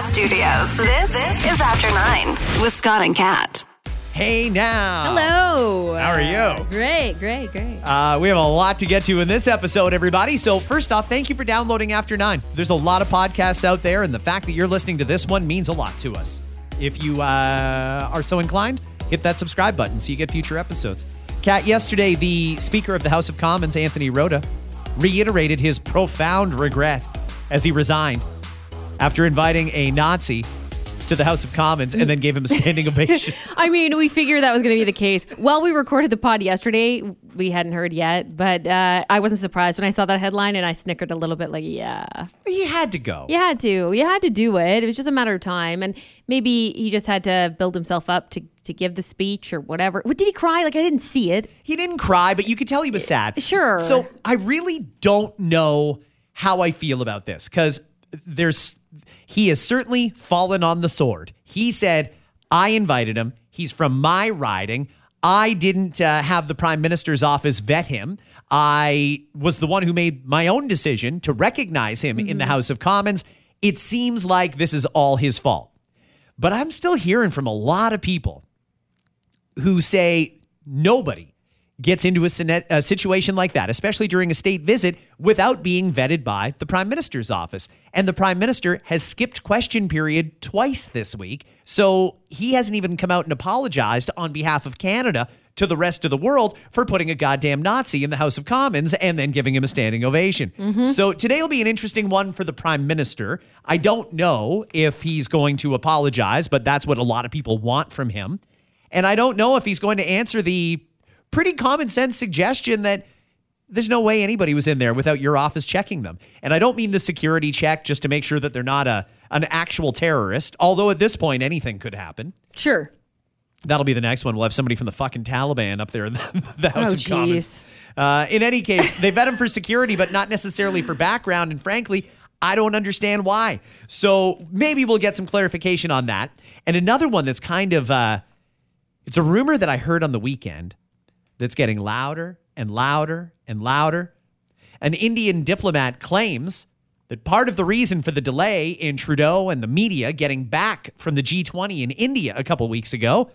Podcast Studios. This, this is After Nine with Scott and Kat. Hey now. Hello. How are you? Great, great, great. Uh, we have a lot to get to in this episode, everybody. So, first off, thank you for downloading After Nine. There's a lot of podcasts out there, and the fact that you're listening to this one means a lot to us. If you uh, are so inclined, hit that subscribe button so you get future episodes. Kat, yesterday, the Speaker of the House of Commons, Anthony Rota, reiterated his profound regret as he resigned after inviting a Nazi to the House of Commons and then gave him a standing ovation. I mean, we figured that was going to be the case. While we recorded the pod yesterday, we hadn't heard yet, but uh, I wasn't surprised when I saw that headline and I snickered a little bit like, yeah. he had to go. You had to. You had to do it. It was just a matter of time. And maybe he just had to build himself up to, to give the speech or whatever. What, did he cry? Like, I didn't see it. He didn't cry, but you could tell he was sad. Sure. So I really don't know how I feel about this because there's he has certainly fallen on the sword. He said, "I invited him. He's from my riding. I didn't uh, have the prime minister's office vet him. I was the one who made my own decision to recognize him in the House of Commons. It seems like this is all his fault." But I'm still hearing from a lot of people who say nobody gets into a, a situation like that, especially during a state visit, without being vetted by the prime minister's office. And the prime minister has skipped question period twice this week. So he hasn't even come out and apologized on behalf of Canada to the rest of the world for putting a goddamn Nazi in the House of Commons and then giving him a standing ovation. Mm-hmm. So today will be an interesting one for the prime minister. I don't know if he's going to apologize, but that's what a lot of people want from him. And I don't know if he's going to answer the pretty common sense suggestion that there's no way anybody was in there without your office checking them. And I don't mean the security check just to make sure that they're not a an actual terrorist, although at this point anything could happen. Sure. That'll be the next one. We'll have somebody from the fucking Taliban up there in the, the House Oh, of Commons. Uh, in any case, they vet him for security, but not necessarily for background. And frankly, I don't understand why. So maybe we'll get some clarification on that. And another one that's kind of uh, it's a rumor that I heard on the weekend that's getting louder and louder and louder. An Indian diplomat claims that part of the reason for the delay in Trudeau and the media getting back from the G20 in India a couple weeks ago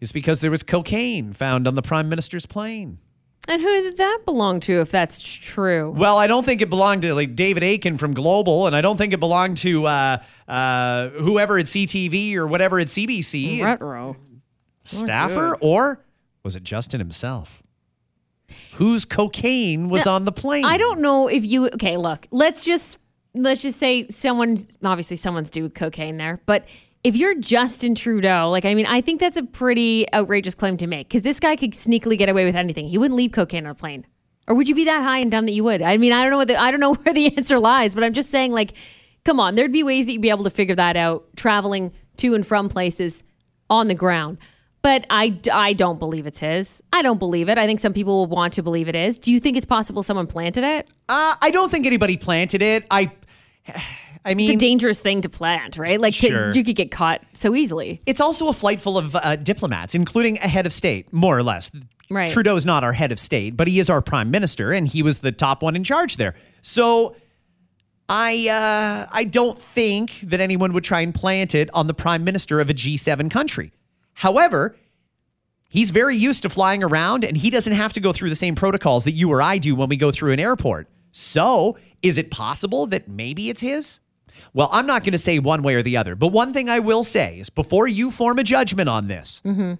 is because there was cocaine found on the prime minister's plane. And who did that belong to if that's true? Well, I don't think it belonged to like David Akin from Global, and I don't think it belonged to uh, uh, whoever at CTV or whatever at CBC. Retro. Staffer, or was it Justin himself? Whose cocaine was on the plane? I don't know if you okay, look, let's just let's just say someone's obviously someone's doing cocaine there, but if you're Justin Trudeau, like I mean, I think that's a pretty outrageous claim to make because this guy could sneakily get away with anything. He wouldn't leave cocaine on a plane. Or would you be that high and dumb that you would? I mean, I don't know what the, I don't know where the answer lies, but I'm just saying like come on, there'd be ways that you'd be able to figure that out traveling to and from places on the ground. But I, I don't believe it's his. I don't believe it. I think some people will want to believe it is. Do you think it's possible someone planted it? Uh, I don't think anybody planted it. I, I mean, It's a dangerous thing to plant, right? Like to- you could get caught so easily. it's also a flight full of uh, diplomats, including a head of state, more or less. Right. Trudeau is not our head of state, but he is our prime minister, and he was the top one in charge there. So I uh, I don't think that anyone would try and plant it on the prime minister of a G7 country. However, he's very used to flying around, and he doesn't have to go through the same protocols that you or I do when we go through an airport. So, is it possible that maybe it's his? Well, I'm not going to say one way or the other, but one thing I will say is before you form a judgment on this, mm-hmm.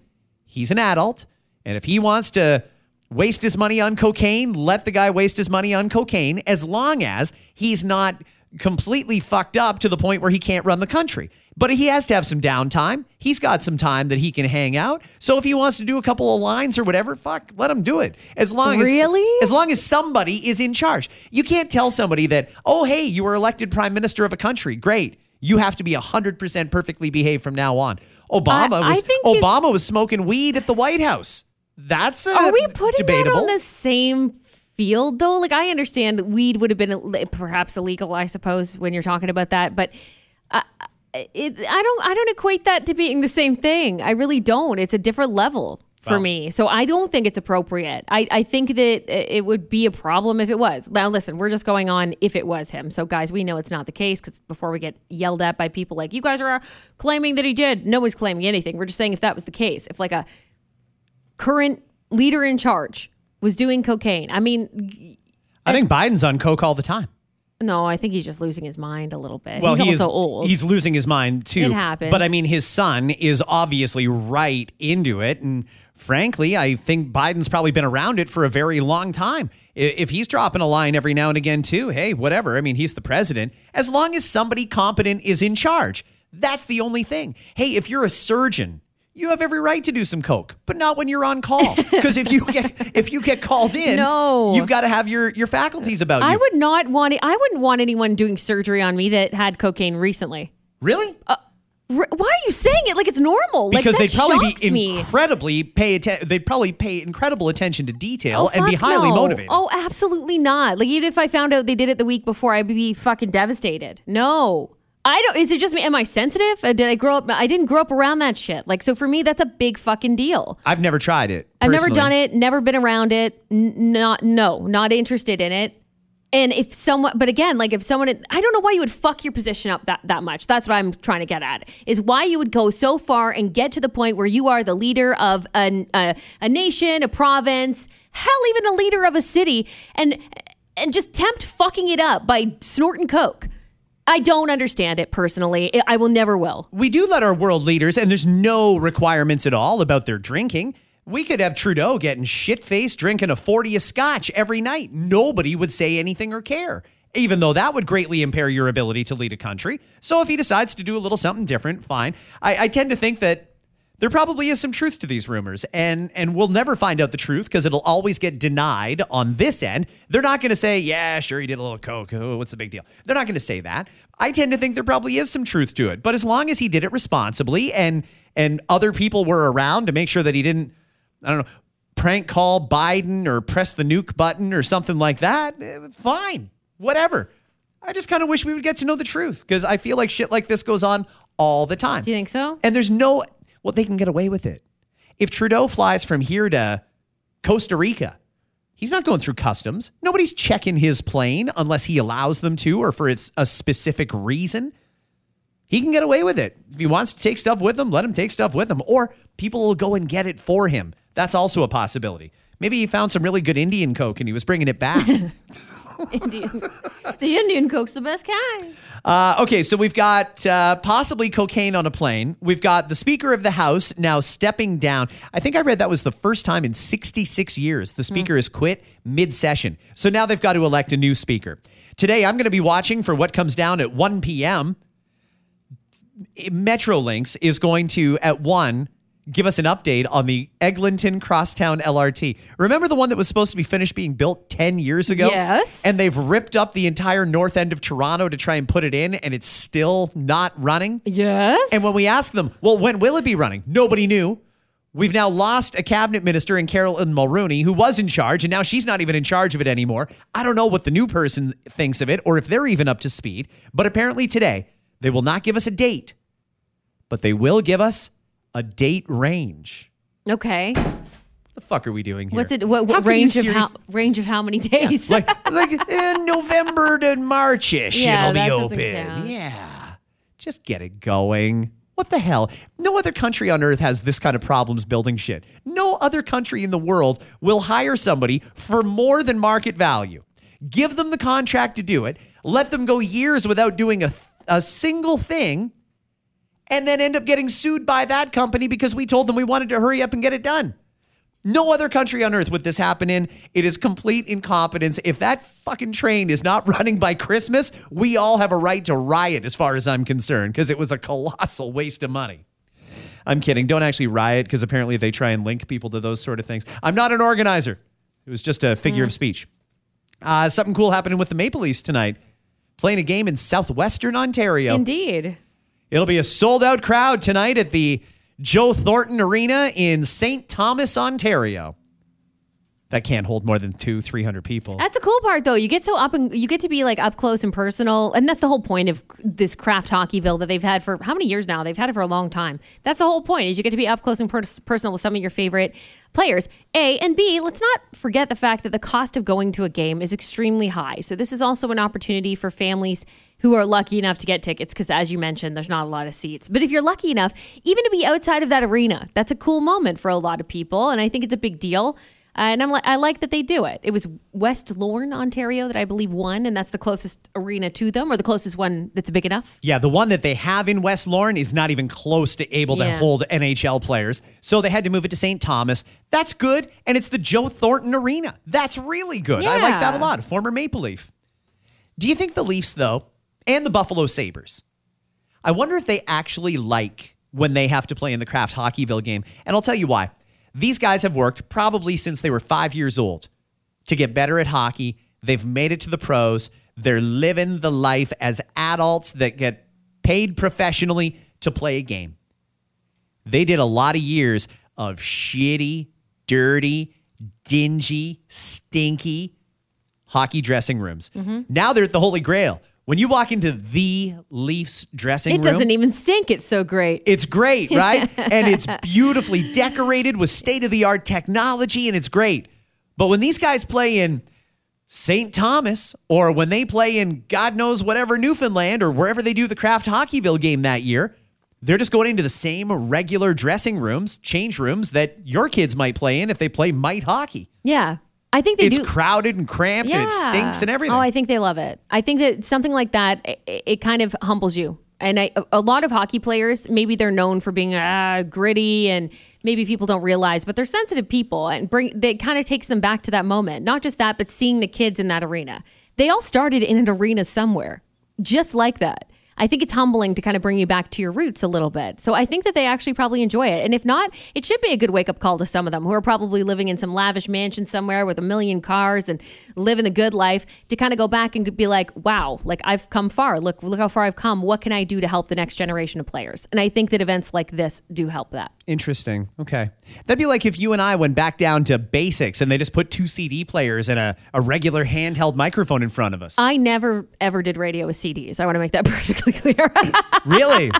he's an adult. And if he wants to waste his money on cocaine, let the guy waste his money on cocaine as long as he's not completely fucked up to the point where he can't run the country. But he has to have some downtime. He's got some time that he can hang out. So if he wants to do a couple of lines or whatever, fuck, let him do it. As long Really? as as long as somebody is in charge. You can't tell somebody that, "Oh, hey, you were elected prime minister of a country. Great. You have to be 100% perfectly behaved from now on." Obama I- was you- Obama was smoking weed at the White House. That's uh, Are we putting debatable. that on the same field though? Like I understand weed would have been perhaps illegal, I suppose, when you're talking about that, but it, I don't I don't equate that to being the same thing. I really don't. It's a different level. for Well- me. So I don't think it's appropriate. I, I think that it would be a problem if it was. Now, listen, we're just going on if it was him. So, guys, we know it's not the case because before we get yelled at by people like, you guys are uh, claiming that he did, no one's claiming anything. We're just saying if that was the case, if like a current leader in charge was doing cocaine, I mean, I eh, think Biden's on coke all the time. No, I think he's just losing his mind a little bit. Well, he's he also is old. he's losing his mind too. It happens. But I mean, his son is obviously right into it, and frankly, I think Biden's probably been around it for a very long time. If he's dropping a line every now and again too, hey, whatever. I mean, he's the president. As long as somebody competent is in charge, that's the only thing. Hey, if you're a surgeon. You have every right to do some coke, but not when you're on call. Because if you get if you get called in, No. you've got to have your your faculties about you. I would not want. I wouldn't want anyone doing surgery on me that had cocaine recently. really? Uh, r- why are you saying it like it's normal? because like, they'd probably be me. incredibly pay atten- they'd probably pay incredible attention to detail oh, and be Oh, highly no. motivated. Oh, absolutely not. Like even if I found out they did it the week before, I'd be fucking devastated. No. I don't is it just me? Am I sensitive? Uh, Did I grow up I didn't grow up around that shit. Like so for me that's a big fucking deal. I've never tried it. I've never done it, never been around it, n- not no, not interested in it. And if someone, but again, like if someone, I don't know why you would fuck your position up that, that much. That's what I'm trying to get at. Is why you would go so far and get to the point where you are the leader of a, a, a nation, a province, hell, even a leader of a city, and and just tempt fucking it up by snorting coke. I don't understand it personally. I- will never will. We do let our world leaders, and there's no requirements at all about their drinking. We could have Trudeau getting shit faced drinking a 40 of scotch every night. Nobody would say anything or care, even though that would greatly impair your ability to lead a country. So if he decides to do a little something different, fine. I, I tend to think that there probably is some truth to these rumors, and and we'll never find out the truth because it'll always get denied on this end. They're not going to say, "Yeah, sure, he did a little coke. Oh, what's the big deal?" They're not going to say that. I tend to think there probably is some truth to it, but as long as he did it responsibly and and other people were around to make sure that he didn't, I don't know, prank call Biden or press the nuke button or something like that, eh, fine, whatever. I just kind of wish we would get to know the truth because I feel like shit like this goes on all the time. Do you think so? And there's no, well, they can get away with it. If Trudeau flies from here to Costa Rica, he's not going through customs. Nobody's checking his plane unless he allows them to or for it's a specific reason. He can get away with it. If he wants to take stuff with him, let him take stuff with him. Or people will go and get it for him. That's also a possibility. Maybe he found some really good Indian Coke and he was bringing it back. Indian. The Indian Coke's the best kind. Uh, okay, so we've got uh, possibly cocaine on a plane. We've got the Speaker of the House now stepping down. I think I read that was the first time in 66 years the Speaker has quit mid session. So now they've got to elect a new Speaker. Today, I'm going to be watching for what comes down at 1 p.m. Metrolinx is going to, at 1, give us an update on the Eglinton Crosstown LRT. Remember the one that was supposed to be finished being built 10 years ago? Yes. And they've ripped up the entire north end of Toronto to try and put it in, and it's still not running. Yes. And when we asked them, well, when will it be running? Nobody knew. We've now lost a cabinet minister in Carolyn Mulroney who was in charge, and now she's not even in charge of it anymore. I don't know what the new person thinks of it or if they're even up to speed. But apparently today, they will not give us a date, but they will give us a date range. okay. What the fuck are we doing here? What's it? What, what range of how range of how many days? like like eh, November to Marchish, Yeah, it'll be open. Yeah, just get it going. What the hell? No other country on earth has this kind of problems building shit. No other country in the world will hire somebody for more than market value. Give them the contract to do it. Let them go years without doing a a single thing, and then end up getting sued by that company because we told them we wanted to hurry up and get it done. No other country on earth would this happen in. It is complete incompetence. If that fucking train is not running by Christmas, we all have a right to riot, as far as I'm concerned, because it was a colossal waste of money. I'm kidding. Don't actually riot, because apparently they try and link people to those sort of things. I'm not an organizer, it was just a figure of speech. Uh, something cool happening with the Maple Leafs tonight, playing a game in southwestern Ontario. Indeed. It'll be a sold out crowd tonight at the Joe Thornton Arena in St. Thomas, Ontario. That can't hold more than two, three hundred people. That's the cool part, though. You get so up and you get to be like up close and personal, and that's the whole point of this Kraft Hockeyville that they've had for how many years now? They've had it for a long time. That's the whole point is you get to be up close and per- personal with some of your favorite players. A and B. Let's not forget the fact that the cost of going to a game is extremely high. So this is also an opportunity for families who are lucky enough to get tickets because as you mentioned there's not a lot of seats but if you're lucky enough even to be outside of that arena that's a cool moment for a lot of people and i think it's a big deal uh, and I'm li- I like that they do it. It was West Lorne, Ontario, that I believe won, and that's the closest arena to them, or the closest one that's big enough. Yeah, the one that they have in West Lorne is not even close to able to Yeah. hold NHL players. So they had to move it to St. Thomas. That's good. And it's the Joe Thornton Arena. That's really good. I like that a lot. Former Maple Leaf. Do you think the Leafs, though, and the Buffalo Sabres, I wonder if they actually like when they have to play in the Kraft Hockeyville game? And I'll tell you why. These guys have worked probably since they were five years old to get better at hockey. They've made it to the pros. They're living the life as adults that get paid professionally to play a game. They did a lot of years of shitty, dirty, dingy, stinky hockey dressing rooms. Mm-hmm. Now they're at the Holy Grail. When you walk into the Leafs dressing It room, it doesn't even stink. It's so great. it's great, right? and it's beautifully decorated with state of the art technology, and it's great. But when these guys play in St. Thomas, or when they play in God knows whatever Newfoundland, or wherever they do the Kraft Hockeyville game that year, they're just going into the same regular dressing rooms, change rooms that your kids might play in if they play might hockey. yeah. I think they do. It's do. crowded and cramped, and it stinks and everything. Oh, I think they love it. I think that something like that, it, it kind of humbles you. And I, a lot of hockey players, maybe they're known for being uh, gritty, and maybe people don't realize, but they're sensitive people, and bring that kind of takes them back to that moment. Not just that, but seeing the kids in that arena. They all started in an arena somewhere, just like that. I think it's humbling to kind of bring you back to your roots a little bit. So I think that they actually probably enjoy it. And if not, it should be a good wake up call to some of them who are probably living in some lavish mansion somewhere with a million cars and living the good life to kind of go back and be like, wow, like I've come far. Look, look how far I've come. What can I do to help the next generation of players? And I think that events like this do help that. Interesting. Okay. That'd be like if you and I went back down to basics and they just put two CD players and a, a regular handheld microphone in front of us. I never ever did radio with CDs. I want to make that perfectly clear. really?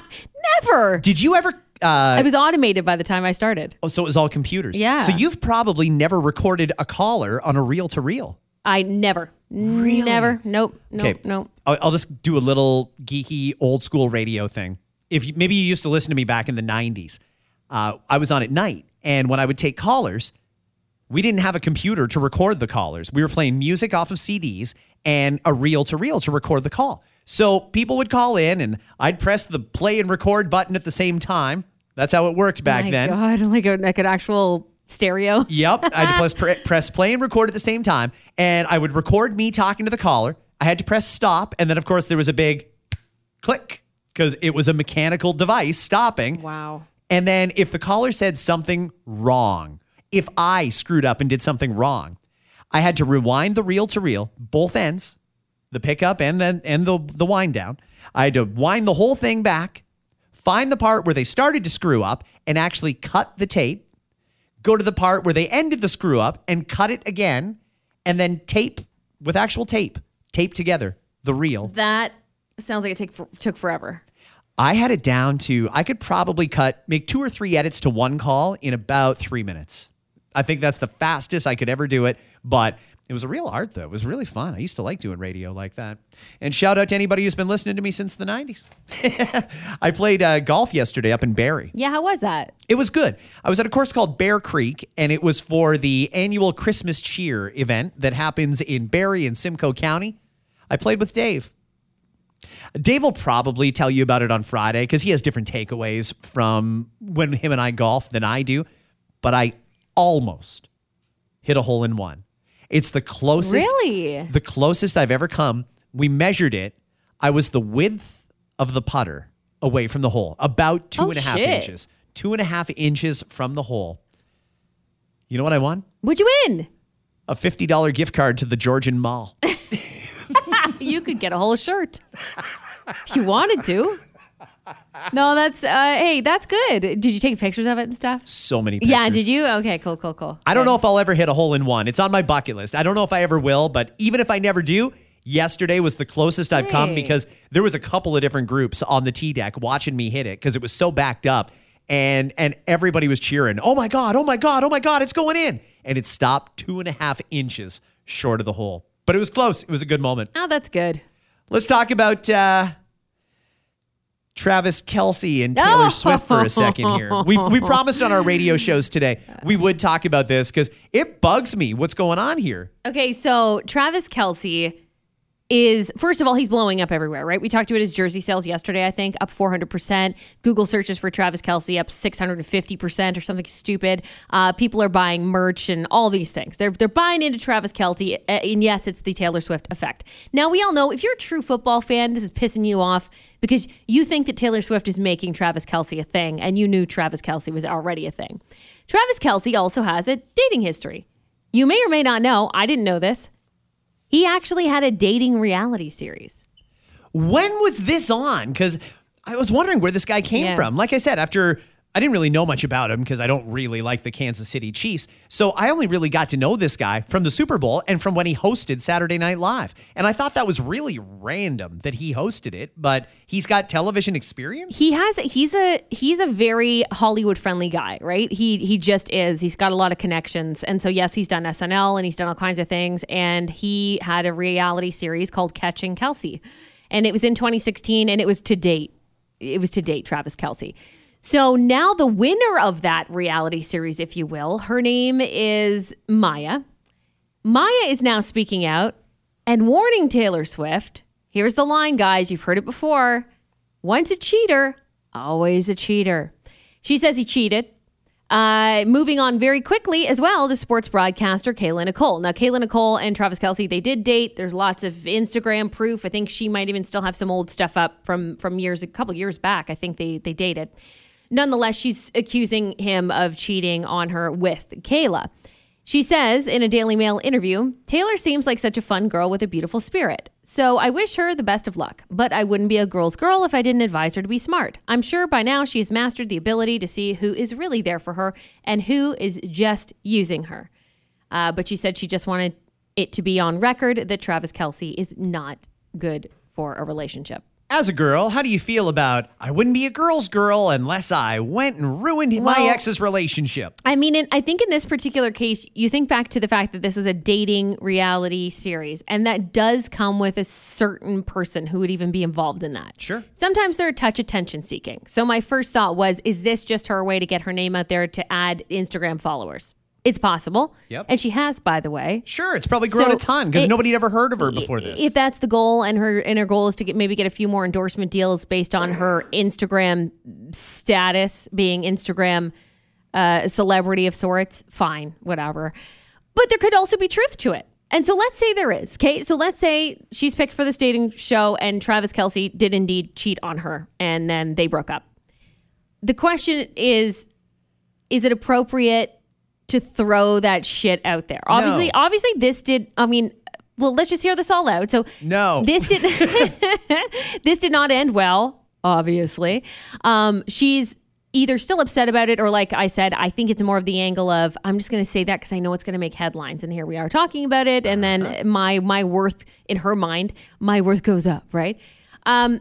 never. Did you ever? Uh, It was automated by the time I started. oh, so it was all computers. Yeah. So you've probably never recorded a caller on a reel to reel. I never, Really? never, nope, nope, nope. I'll, I'll just do a little geeky old school radio thing. If you, maybe you used to listen to me back in the '90s, uh, I was on at night, and when I would take callers, we didn't have a computer to record the callers. We were playing music off of CDs and a reel to reel to record the call. So people would call in, and I'd press the play and record button at the same time. That's how it worked back then. My then. God, like a, like an actual stereo. Yep. I had to press, pre- press play and record at the same time. And I would record me talking to the caller. I had to press stop. And then, of course, there was a big click because it was a mechanical device stopping. Wow. And then, if the caller said something wrong, if I screwed up and did something wrong, I had to rewind the reel to reel, both ends, the pickup and then and the the wind down. I had to wind the whole thing back, find the part where they started to screw up, and actually cut the tape. Go to the part where they ended the screw up and cut it again, and then tape with actual tape, tape together the reel. That sounds like it take for, took forever. I had it down to I could probably cut make two or three edits to one call in about three minutes. I think that's the fastest I could ever do it, but it was a real art though. It was really fun. I used to like doing radio like that. And shout out to anybody who's been listening to me since the 90s. I played uh, golf yesterday up in Barrie. Yeah, how was that? It was good. I was at a course called Bear Creek, and it was for the annual Christmas Cheer event that happens in Barrie and Simcoe County. I played with Dave. Dave will probably tell you about it on Friday because he has different takeaways from when him and I golf than I do. But I almost hit a hole in one. It's the closest Really? the closest I've ever come. We measured it. I was the width of the putter away from the hole, about two Oh, and a half shit. inches. Two and a half inches from the hole. You know what I won? What'd you win? A $50 gift card to the Georgian Mall. You could get a whole shirt if you wanted to. No, that's uh, hey, that's good. Did you take pictures of it and stuff? So many pictures. Yeah, did you? Okay, cool, cool, cool. I don't know if I'll ever hit a hole in one. It's on my bucket list. I don't know if I ever will, but even if I never do, yesterday was the closest I've come Hey. because there was a couple of different groups on the T deck watching me hit it because it was so backed up and and everybody was cheering. Oh my god! Oh my god! Oh my god! It's going in, and it stopped two and a half inches short of the hole, but it was close. It was a good moment. Oh, that's good. Let's talk about uh, Travis Kelce and Taylor Oh. Swift for a second here. We, we promised on our radio shows today we would talk about this because it bugs me what's going on here. Okay, so Travis Kelce is first of all he's blowing up everywhere, right? We talked about his jersey sales yesterday. I think up 400 percent. Google searches for Travis Kelce up 650 percent or something stupid. Uh, people are buying merch and all these things. They're they're buying into Travis Kelce, and yes, it's the Taylor Swift effect. Now we all know if you're a true football fan, this is pissing you off because you think that Taylor Swift is making Travis Kelce a thing, and you knew Travis Kelce was already a thing. Travis Kelce also has a dating history. You may or may not know. I didn't know this. He actually had a dating reality series. When was this on? Because I was wondering where this guy came Yeah. from. Like I said, after I didn't really know much about him because I don't really like the Kansas City Chiefs. So I only really got to know this guy from the Super Bowl and from when he hosted Saturday Night Live. And I thought that was really random that he hosted it, but he's got television experience. He has he's a he's a very Hollywood friendly guy, right? He he just is. He's got a lot of connections. And so yes, he's done SNL and he's done all kinds of things and he had a reality series called Catching Kelce. And it was in 2016 and it was to date. It was to date Travis Kelce. So now the winner of that reality series, if you will, her name is Maya. Maya is now speaking out and warning Taylor Swift. Here's the line, guys. You've heard it before. Once a cheater, always a cheater. She says he cheated. Uh, moving on very quickly as well to sports broadcaster Kayla Nicole. Now, Kayla Nicole and Travis Kelce, they did date. There's lots of Instagram proof. I think she might even still have some old stuff up from from years, a couple years back. I think they they dated. Nonetheless, she's accusing him of cheating on her with Kayla. She says in a Daily Mail interview Taylor seems like such a fun girl with a beautiful spirit. So I wish her the best of luck, but I wouldn't be a girl's girl if I didn't advise her to be smart. I'm sure by now she has mastered the ability to see who is really there for her and who is just using her. Uh, but she said she just wanted it to be on record that Travis Kelce is not good for a relationship. As a girl, how do you feel about I wouldn't be a girl's girl unless I went and ruined my ex's relationship? I mean, in, I think in this particular case, you think back to the fact that this was a dating reality series, and that does come with a certain person who would even be involved in that. Sure. Sometimes they're a touch attention seeking. So my first thought was, is this just her way to get her name out there to add Instagram followers? It's possible. Yep. And she has, by the way. Sure, it's probably grown So a ton because nobody had ever heard of her before this. If that's the goal, and her and her goal is to get maybe get a few more endorsement deals based on her Instagram status, being Instagram uh, celebrity of sorts, fine, whatever. But there could also be truth to it. And so let's say there is. Okay. So let's say she's picked for this dating show and Travis Kelce did indeed cheat on her and then they broke up. The question is is it appropriate to throw that shit out there? Obviously, No. obviously this did I mean well, let's just hear this all out. So No. this did this did not end well, obviously. Um, she's either still upset about it or like I said, I think it's more of the angle of I'm just going to say that cuz I know it's going to make headlines and here we are talking about it and then my my worth in her mind, my worth goes up, right? Um,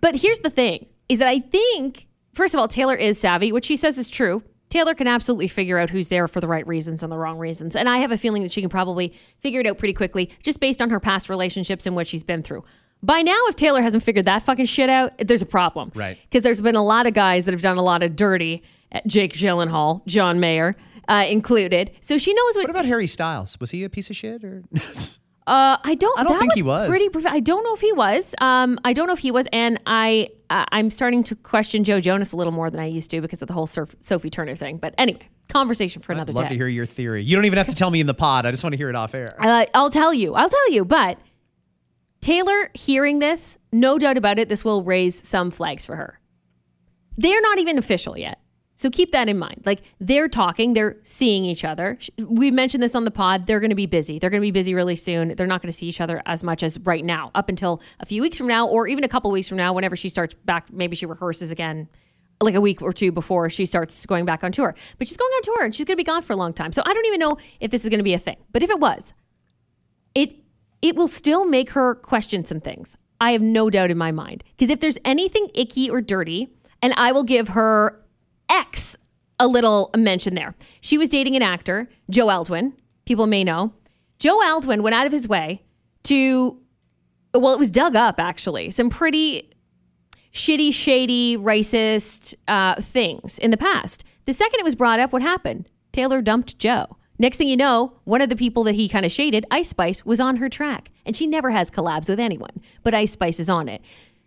but here's the thing is that I think, first of all, Taylor is savvy, which she says is true. Taylor can absolutely figure out who's there for the right reasons and the wrong reasons. And I have a feeling that she can probably figure it out pretty quickly just based on her past relationships and what she's been through. By now, if Taylor hasn't figured that fucking shit out, there's a problem. Right. Because there's been a lot of guys that have done a lot of dirty, uh, Jake Gyllenhaal, John Mayer uh, included. So she knows what. what about Harry Styles? Was he a piece of shit or? Uh, I don't. I don't think he was. Pretty. prof- I don't know if he was. Um, I don't know if he was, and I uh, I'm starting to question Joe Jonas a little more than I used to because of the whole Surf- Sophie Turner thing. But anyway, conversation for another. I'd love day. to hear your theory. You don't even have to tell me in the pod. I just want to hear it off air. Uh, I'll tell you. I'll tell you. But Taylor hearing this, no doubt about it, this will raise some flags for her. They're not even official yet. So keep that in mind. Like they're talking, they're seeing each other. We mentioned this on the pod. They're going to be busy. They're going to be busy really soon. They're not going to see each other as much as right now, up until a few weeks from now, or even a couple weeks from now, whenever she starts back. Maybe she rehearses again, like a week or two before she starts going back on tour. But she's going on tour and she's going to be gone for a long time. So I don't even know if this is going to be a thing. But if it was, it it will still make her question some things. I have no doubt in my mind. Because if there's anything icky or dirty, and I will give her X a little mention there. She was dating an actor, Joe Alwyn. People may know. Joe Alwyn went out of his way to, well, it was dug up actually, some pretty shitty, shady, racist uh, things in the past. The second it was brought up, what happened? Taylor dumped Joe. Next thing you know, one of the people that he kind of shaded, Ice Spice, was on her track. And she never has collabs with anyone, but Ice Spice is on it.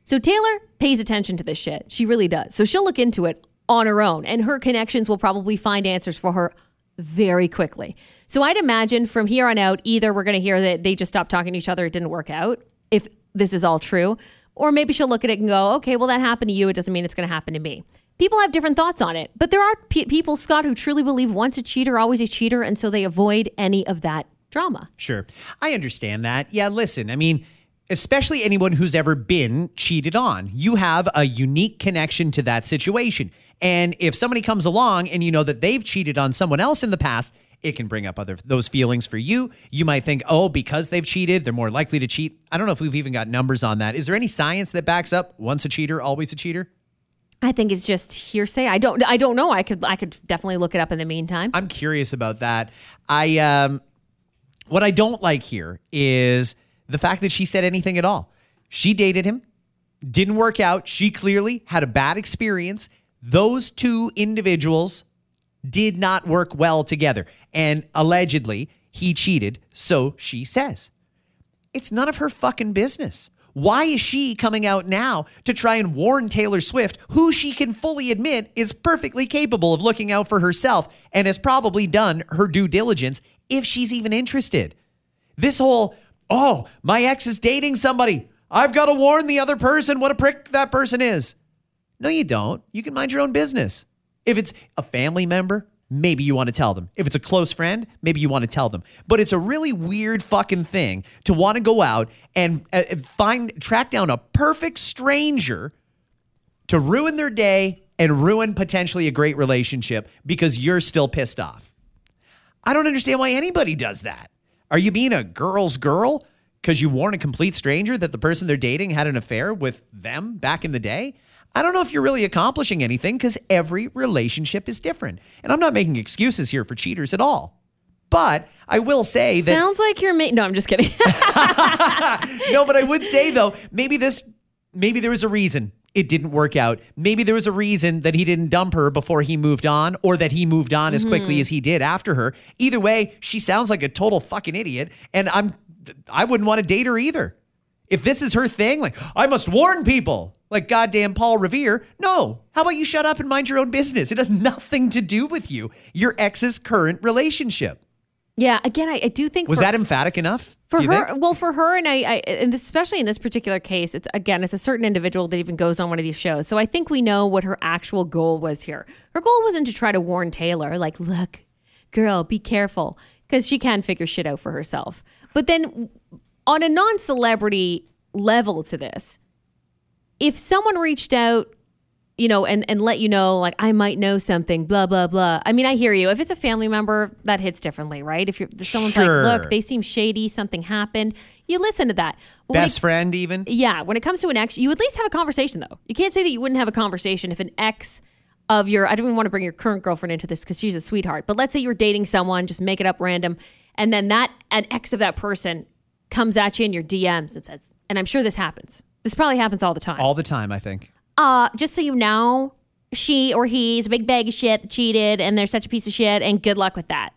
So Taylor pays attention to this shit. She really does. So she'll look into it on her own, and her connections will probably find answers for her very quickly. So I'd imagine from here on out, either we're going to hear that they just stopped talking to each other, it didn't work out, if this is all true, or maybe she'll look at it and go, okay, well, that happened to you. It doesn't mean it's going to happen to me. People have different thoughts on it, but there are pe- people, Scott, who truly believe once a cheater, always a cheater, and so they avoid any of that drama. Sure. I understand that. Yeah, listen, I mean, especially anyone who's ever been cheated on, you have a unique connection to that situation. And if somebody comes along and you know that they've cheated on someone else in the past, it can bring up other those feelings for you. You might think, "Oh, because they've cheated, they're more likely to cheat." I don't know if we've even got numbers on that. Is there any science that backs up once a cheater, always a cheater? I think it's just hearsay. I don't. I don't know. I could. I could definitely look it up in the meantime. I'm curious about that. I um what I don't like here is the fact that she said anything at all. She dated him, didn't work out. She clearly had a bad experience. Those two individuals did not work well together. And allegedly, he cheated, so she says. It's none of her fucking business. Why is she coming out now to try and warn Taylor Swift, who she can fully admit is perfectly capable of looking out for herself and has probably done her due diligence if she's even interested? This whole, oh, my ex is dating somebody. I've got to warn the other person what a prick that person is. No, you don't. You can mind your own business. If it's a family member, maybe you want to tell them. If it's a close friend, maybe you want to tell them. But it's a really weird fucking thing to want to go out and uh, find track down a perfect stranger to ruin their day and ruin potentially a great relationship because you're still pissed off. I don't understand why anybody does that. Are you being a girl's girl because you warn a complete stranger that the person they're dating had an affair with them back in the day? I don't know if you're really accomplishing anything because every relationship is different. And I'm not making excuses here for cheaters at all. But I will say that Sounds like you're. Ma- no, I'm just kidding. no, but I would say though, maybe this, maybe there was a reason it didn't work out. Maybe there was a reason that he didn't dump her before he moved on, or that he moved on as quickly mm-hmm. as he did after her. Either way, she sounds like a total fucking idiot, and I'm, I wouldn't want to date her either. If this is her thing, like I must warn people, like goddamn Paul Revere. No, how about you shut up and mind your own business? It has nothing to do with you, your ex's current relationship. Yeah. Again, I, I do think Was for, that emphatic enough? for her think? well for her and I, I and especially in this particular case it's again it's a certain individual that even goes on one of these shows so i think we know what her actual goal was here her goal wasn't to try to warn taylor like look girl be careful because she can figure shit out for herself but then on a non-celebrity level to this if someone reached out you know, and, and let you know, like, I might know something, blah, blah, blah. I mean, I hear you. If it's a family member, that hits differently, right? If you're if someone's Sure. like, look, they seem shady, something happened, you listen to that. But Best it- friend, even? yeah, when it comes to an ex, you at least have a conversation, though. You can't say that you wouldn't have a conversation if an ex of your, I don't even want to bring your current girlfriend into this because she's a sweetheart, but let's say you're dating someone, just make it up random, and then that, an ex of that person comes at you in your DMs and says, and I'm sure this happens. This probably happens all the time All the time, I think. Uh, just so you know, she or he's a big bag of shit cheated and they're such a piece of shit and good luck with that.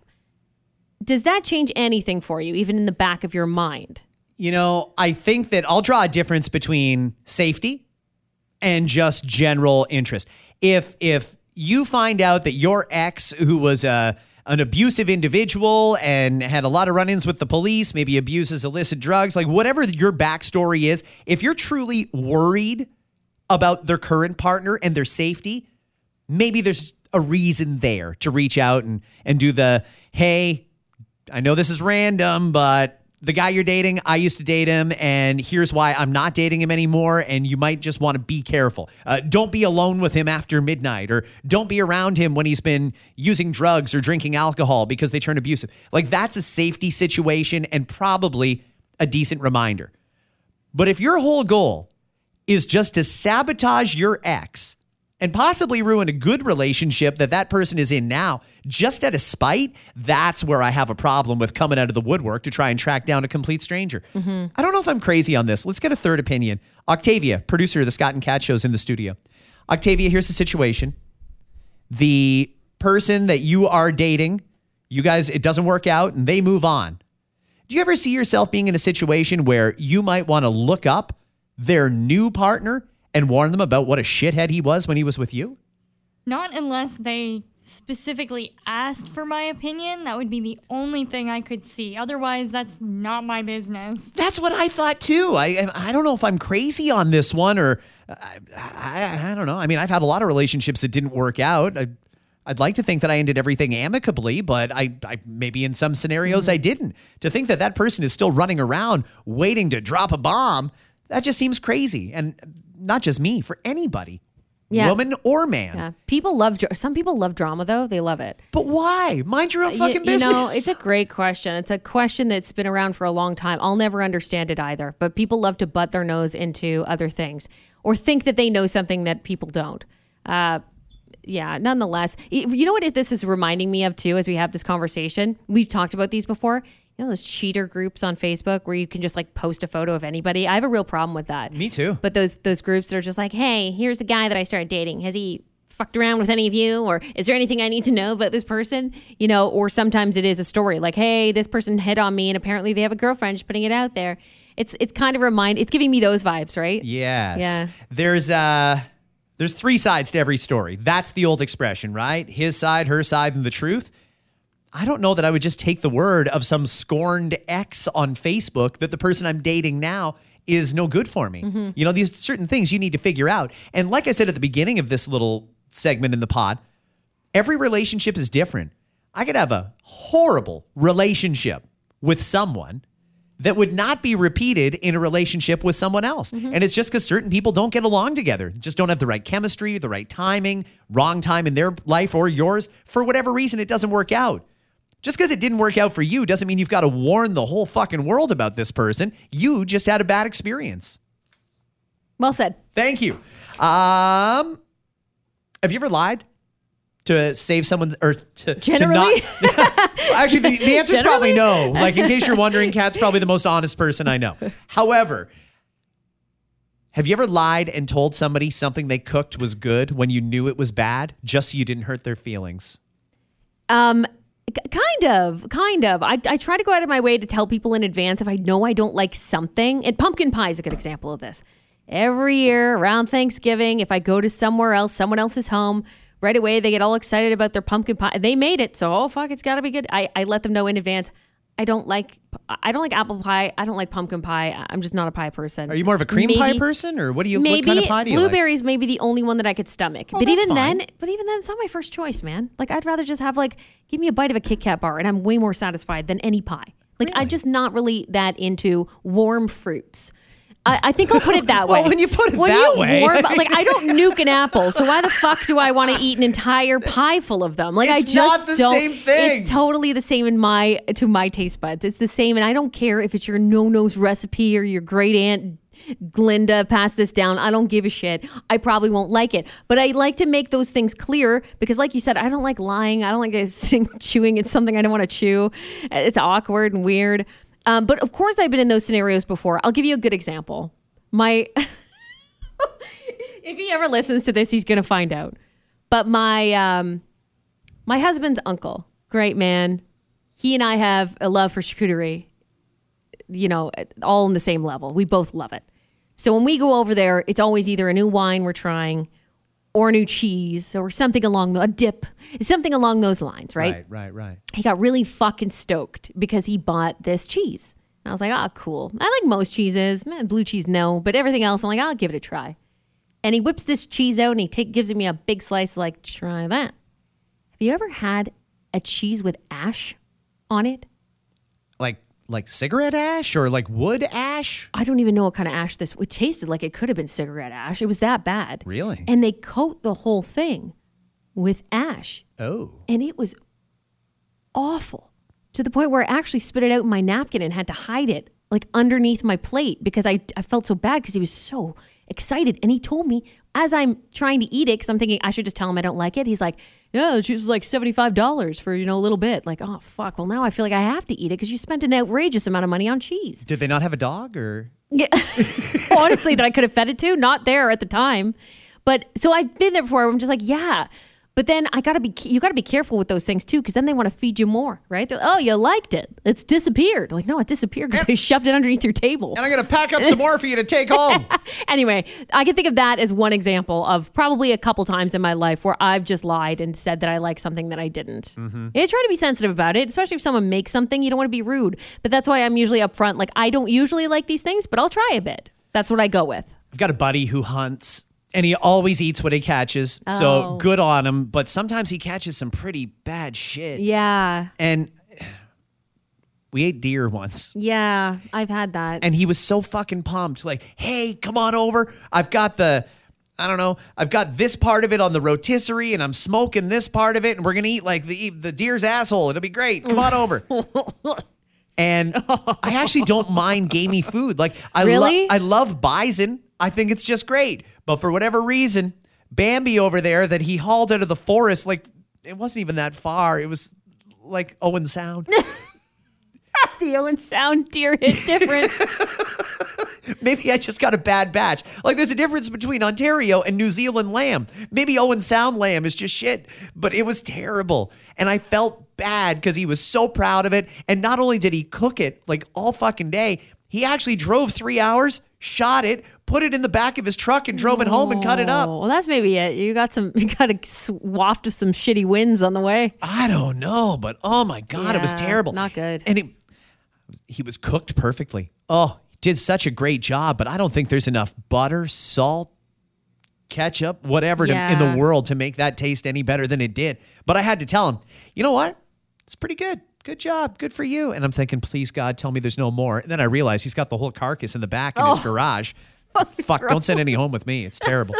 Does that change anything for you, even in the back of your mind? You know, I think that I'll draw a difference between safety and just general interest. If if you find out that your ex, who was a an abusive individual and had a lot of run-ins with the police, maybe abuses illicit drugs, like whatever your backstory is, if you're truly worried about their current partner and their safety, maybe there's a reason there to reach out and and do the hey, I know this is random, but the guy you're dating, I used to date him, and here's why I'm not dating him anymore. And you might just want to be careful. Uh, don't be alone with him after midnight, or don't be around him when he's been using drugs or drinking alcohol because they turn abusive. Like, that's a safety situation and probably a decent reminder. But if your whole goal is just to sabotage your ex and possibly ruin a good relationship that that person is in now just out of spite, that's where I have a problem with coming out of the woodwork to try and track down a complete stranger. Mm-hmm. I don't know if I'm crazy on this. Let's get a third opinion. Octavia, producer of the Scott and Kat shows in the studio. Octavia, here's the situation. The person that you are dating, you guys, it doesn't work out and they move on. Do you ever see yourself being in a situation where you might want to look up their new partner and warn them about what a shithead he was when he was with you? Not unless they specifically asked for my opinion. That would be the only thing I could see. Otherwise, that's not my business. That's what I thought too. I I don't know if I'm crazy on this one or I, I, I don't know. I mean, I've had a lot of relationships that didn't work out. I, I'd like to think that I ended everything amicably, but I, I maybe in some scenarios I mm-hmm. didn't. To think that that person is still running around waiting to drop a bomb, that just seems crazy. And not just me, for anybody, Yeah. woman or man. Yeah. People love some people love drama though. They love it. But why? Mind your own You- fucking you, business. know, it's a great question. It's a question that's been around for a long time. I'll never understand it either. But people love to butt their nose into other things or think that they know something that people don't. Uh, yeah, nonetheless, you know what this is reminding me of too as we have this conversation? We've talked about these before. You know those cheater groups on Facebook where you can just like post a photo of anybody? I have a real problem with that. Me too. But those those groups that are just like, hey, here's a guy that I started dating. Has he fucked around with any of you? Or is there anything I need to know about this person? You know, or sometimes it is a story like, hey, this person hit on me and apparently they have a girlfriend just putting it out there. It's it's kind of remind it's giving me those vibes, right? Yes. Yeah. There's uh there's three sides to every story. That's the old expression, right? His side, her side, and the truth. I don't know that I would just take the word of some scorned ex on Facebook that the person I'm dating now is no good for me. Mm-hmm. You know, these certain things you need to figure out. And like I said at the beginning of this little segment in the pod, every relationship is different. I could have a horrible relationship with someone that would not be repeated in a relationship with someone else. And it's just because certain people don't get along together, just don't have the right chemistry, the right timing, wrong time in their life or yours. For whatever reason, it doesn't work out. Just because it didn't work out for you doesn't mean you've got to warn the whole fucking world about this person. You just had a bad experience. Well said. Thank you. Um, have you ever lied to save someone or to, Generally? to not? Actually, the, the answer is probably no. Like in case you're wondering, Kat's probably the most honest person I know. However, have you ever lied and told somebody something they cooked was good when you knew it was bad, just so you didn't hurt their feelings? Um, kind of, kind of. I, I try to go out of my way to tell people in advance if I know I don't like something. And pumpkin pie is a good example of this. Every year around Thanksgiving, if I go to somewhere else, someone else's home, right away they get all excited about their pumpkin pie. They made it, so oh fuck, it's got to be good. I, I let them know in advance. I don't like I don't like apple pie. I don't like pumpkin pie. I'm just not a pie person. Are you more of a cream pie person, or what do you? Maybe what kind of pie do you like? blueberries may be the only one that I could stomach. Oh, but that's even fine. then, but even then, it's not my first choice, man. Like I'd rather just have like give me a bite of a Kit Kat bar, and I'm way more satisfied than any pie. Like I'm just not really that into warm fruits. I, I think I'll put it that way. Well, when you put it When that you way- warm- like I don't nuke an apple, so why the fuck do I want to eat an entire pie full of them? Like I just not the don't. same thing. It's totally the same in my to my taste buds. It's the same, and I don't care if it's your no nose recipe or your great aunt Glinda passed this down. I don't give a shit. I probably won't like it, but I like to make those things clear because, like you said, I don't like lying. I don't like sitting chewing. It's something I don't want to chew. It's awkward and weird. Um, but of course, I've been in those scenarios before. I'll give you a good example. My if he ever listens to this, he's gonna find out. But my um, my husband's uncle, great man. He and I have a love for charcuterie. You know, all in the same level. We both love it. So when we go over there, it's always either a new wine we're trying, or new cheese, or something along the, a dip, something along those lines, right? Right, right, right. he got really fucking stoked because he bought this cheese. And I was like, ah, cool. I like most cheeses. Man, blue cheese, no. But everything else, I'm like, I'll give it a try. And he whips this cheese out and he take, gives me a big slice, like, try that. Have you ever had a cheese with ash on it? Like like cigarette ash or like wood ash? I don't even know what kind of ash this. It tasted like it could have been cigarette ash. It was that bad. Really? And they coat the whole thing with ash, Oh. and it was awful to the point where I actually spit it out in my napkin and had to hide it like underneath my plate because I I felt so bad because he was so excited and he told me as I'm trying to eat it because I'm thinking I should just tell him I don't like it. He's like, "Yeah, the cheese is like seventy five dollars for you know a little bit." Like, oh fuck. Well, now I feel like I have to eat it because you spent an outrageous amount of money on cheese. Did they not have a dog or Yeah. Honestly, that I could have fed it to, not there at the time. But so I've been there before. I'm just like, yeah. But then I gotta be, you gotta be careful with those things too, because then they want to feed you more, right? Oh, you liked it. It's disappeared. Like, no, it disappeared because they shoved it underneath your table. And I'm gonna pack up some more for you to take home. Anyway, I can think of that as one example of probably a couple times in my life where I've just lied and said that I like something that I didn't. Mm-hmm. I try to be sensitive about it, especially if someone makes something. You don't want to be rude, but that's why I'm usually upfront. Like, I don't usually like these things, but I'll try a bit. That's what I go with. I've got a buddy who hunts and he always eats what he catches. Oh. So good on him. But sometimes he catches some pretty bad shit. Yeah. And we ate deer once. Yeah, I've had that. And he was so fucking pumped. Like, hey, come on over. I've got the, I don't know, I've got this part of it on the rotisserie and I'm smoking this part of it. And we're going to eat like the, the deer's asshole. It'll be great. Come on over. And I actually don't mind gamey food. Like I Really? love I love bison. I think it's just great. But for whatever reason, Bambi over there that he hauled out of the forest, like it wasn't even that far. It was like Owen Sound. the Owen Sound deer hit different. Maybe I just got a bad batch. Like there's a difference between Ontario and New Zealand lamb. Maybe Owen Sound lamb is just shit, but it was terrible. And I felt bad because he was so proud of it. And not only did he cook it like all fucking day, he actually drove three hours, shot it, put it in the back of his truck, and drove it home and cut it up. Oh, well, that's maybe it. You got some, you got a waft of some shitty winds on the way. I don't know, but oh my god, it was terrible. not good. And he, he was cooked perfectly. Oh, he did such a great job, but I don't think there's enough butter, salt, ketchup, whatever to, in the world to make that taste any better than it did. But I had to tell him, you know what? It's pretty good. Good job. Good for you. And I'm thinking, please God, tell me there's no more. And then I realize he's got the whole carcass in the back in his Oh. garage. Fuck, don't send any home with me. It's terrible.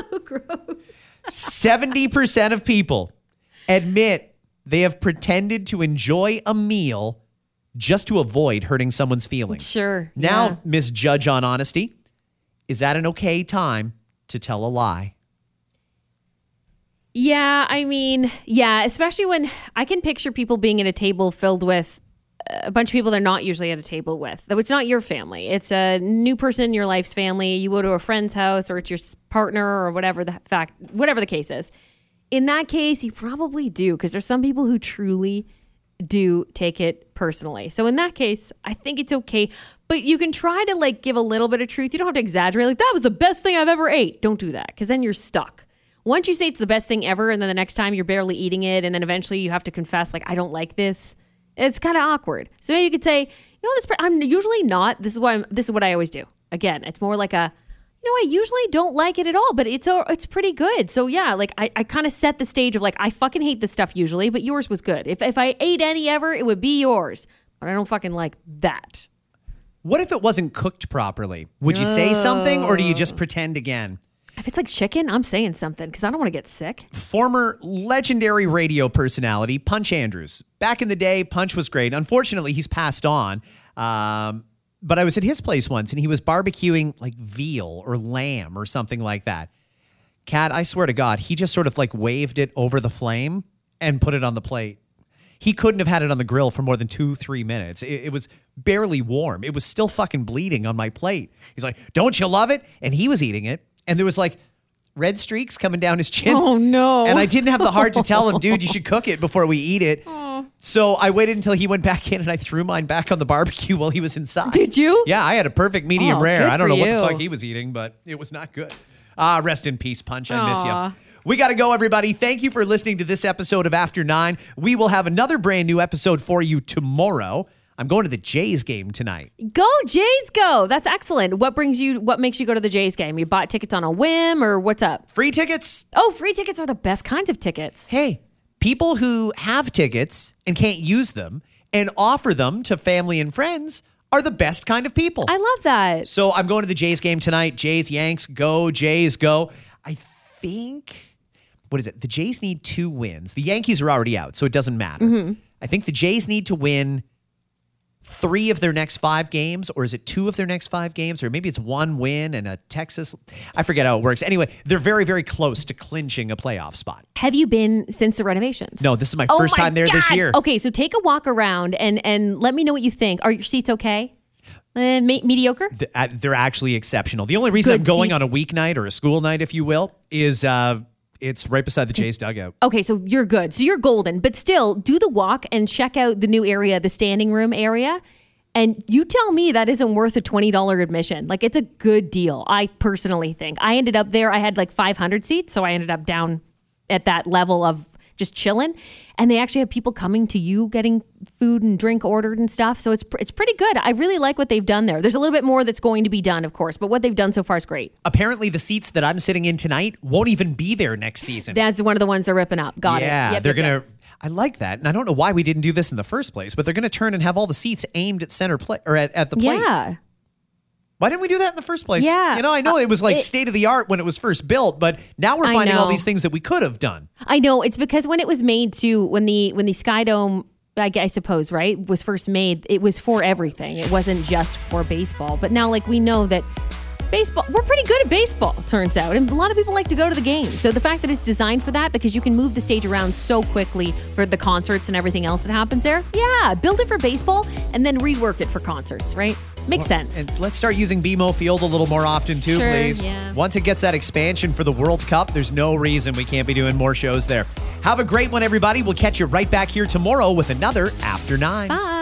70% of people admit they have pretended to enjoy a meal just to avoid hurting someone's feelings. Sure. Now, yeah. Miss Judge on Honesty, is that an okay time to tell a lie? Yeah, I mean, yeah, especially when I can picture people being at a table filled with a bunch of people they're not usually at a table with. Though it's not your family. It's a new person in your life's family. You go to a friend's house or it's your partner or whatever the fact whatever the case is. In that case, you probably do because there's some people who truly do take it personally. So in that case, I think it's okay, but you can try to like give a little bit of truth. You don't have to exaggerate like that was the best thing I've ever ate. Don't do that cuz then you're stuck. Once you say it's the best thing ever and then the next time you're barely eating it and then eventually you have to confess like I don't like this. It's kind of awkward. So you could say, you know, this I'm usually not. This is why I'm, this is what I always do. Again, it's more like a you know, I usually don't like it at all, but it's a, it's pretty good. So yeah, like I, I kind of set the stage of like I fucking hate this stuff usually, but yours was good. If if I ate any ever, it would be yours. But I don't fucking like that. What if it wasn't cooked properly? Would you say something or do you just oh. pretend again? If it's like chicken, I'm saying something because I don't want to get sick. Former legendary radio personality Punch Andrews. Back in the day, Punch was great. Unfortunately, he's passed on. Um, but I was at his place once and he was barbecuing like veal or lamb or something like that. Kat, I swear to God, he just sort of like waved it over the flame and put it on the plate. He couldn't have had it on the grill for more than two, three minutes. It, it was barely warm. It was still fucking bleeding on my plate. He's like, Don't you love it? And he was eating it. And there was like red streaks coming down his chin. Oh, no. And I didn't have the heart to tell him, dude, you should cook it before we eat it. So I waited until he went back in and I threw mine back on the barbecue while he was inside. Did you? Yeah, I had a perfect medium Oh, rare. I don't know what the fuck he was eating, but it was not good. Ah, rest in peace, Punch. I miss you. We got to go, everybody. Thank you for listening to this episode of After Nine. We will have another brand new episode for you tomorrow. I'm going to the Jays game tonight. Go Jays, go! That's excellent. What brings you? What makes you go to the Jays game? You bought tickets on a whim, or what's up? Free tickets. Oh, free tickets are the best kinds of tickets. Hey, people who have tickets and can't use them and offer them to family and friends are the best kind of people. I love that. So I'm going to the Jays game tonight. Jays, Yanks, go, Jays, go. I think, what is it? The Jays need two wins. The Yankees are already out, so it doesn't matter. Mm-hmm. I think the Jays need to win three of their next five games, or is it two of their next five games, or maybe it's one win and a Texas. I forget how it works. Anyway, they're very, very close to clinching a playoff spot. Have you been since the renovations? No, this is my Oh first my time there this year. Okay, so take a walk around and and let me know what you think. Are your seats okay? Uh, me- mediocre. Uh, They're actually exceptional. The only reason Good I'm going on a weeknight or a school night, if you will, is uh, it's right beside the Jays dugout. Okay, so you're good. So you're golden, but still do the walk and check out the new area, the standing room area. And you tell me that isn't worth a $20 admission. Like it's a good deal. I personally think. I ended up there, I had like 500 seats, so I ended up down at that level of just chilling. And they actually have people coming to you getting food and drink ordered and stuff. So it's it's pretty good. I really like what they've done there. There's a little bit more that's going to be done, of course, but what they've done so far is great. Apparently, the seats that I'm sitting in tonight won't even be there next season. That's one of the ones they're ripping up. Got yeah, it. Yep, they're yep, gonna. yep. I like that, and I don't know why we didn't do this in the first place, but they're gonna turn and have all the seats aimed at center play or at, at the plate. Yeah. Why didn't we do that in the first place? Yeah. you know, I know uh, it was like it- state of the art when it was first built, but now we're finding all these things that we could have done. I know it's because when it was made to when the when the Sky Dome I, I suppose right was first made it was for everything it wasn't just for baseball but now like we know that baseball we're pretty good at baseball turns out and a lot of people like to go to the game so the fact that it's designed for that because you can move the stage around so quickly for the concerts and everything else that happens there yeah build it for baseball and then rework it for concerts right makes sense And let's start using BMO Field a little more often too, Sure, please. yeah. Once it gets that expansion for the World Cup, there's no reason we can't be doing more shows there. Have a great one, everybody. We'll catch you right back here tomorrow with another After Nine. bye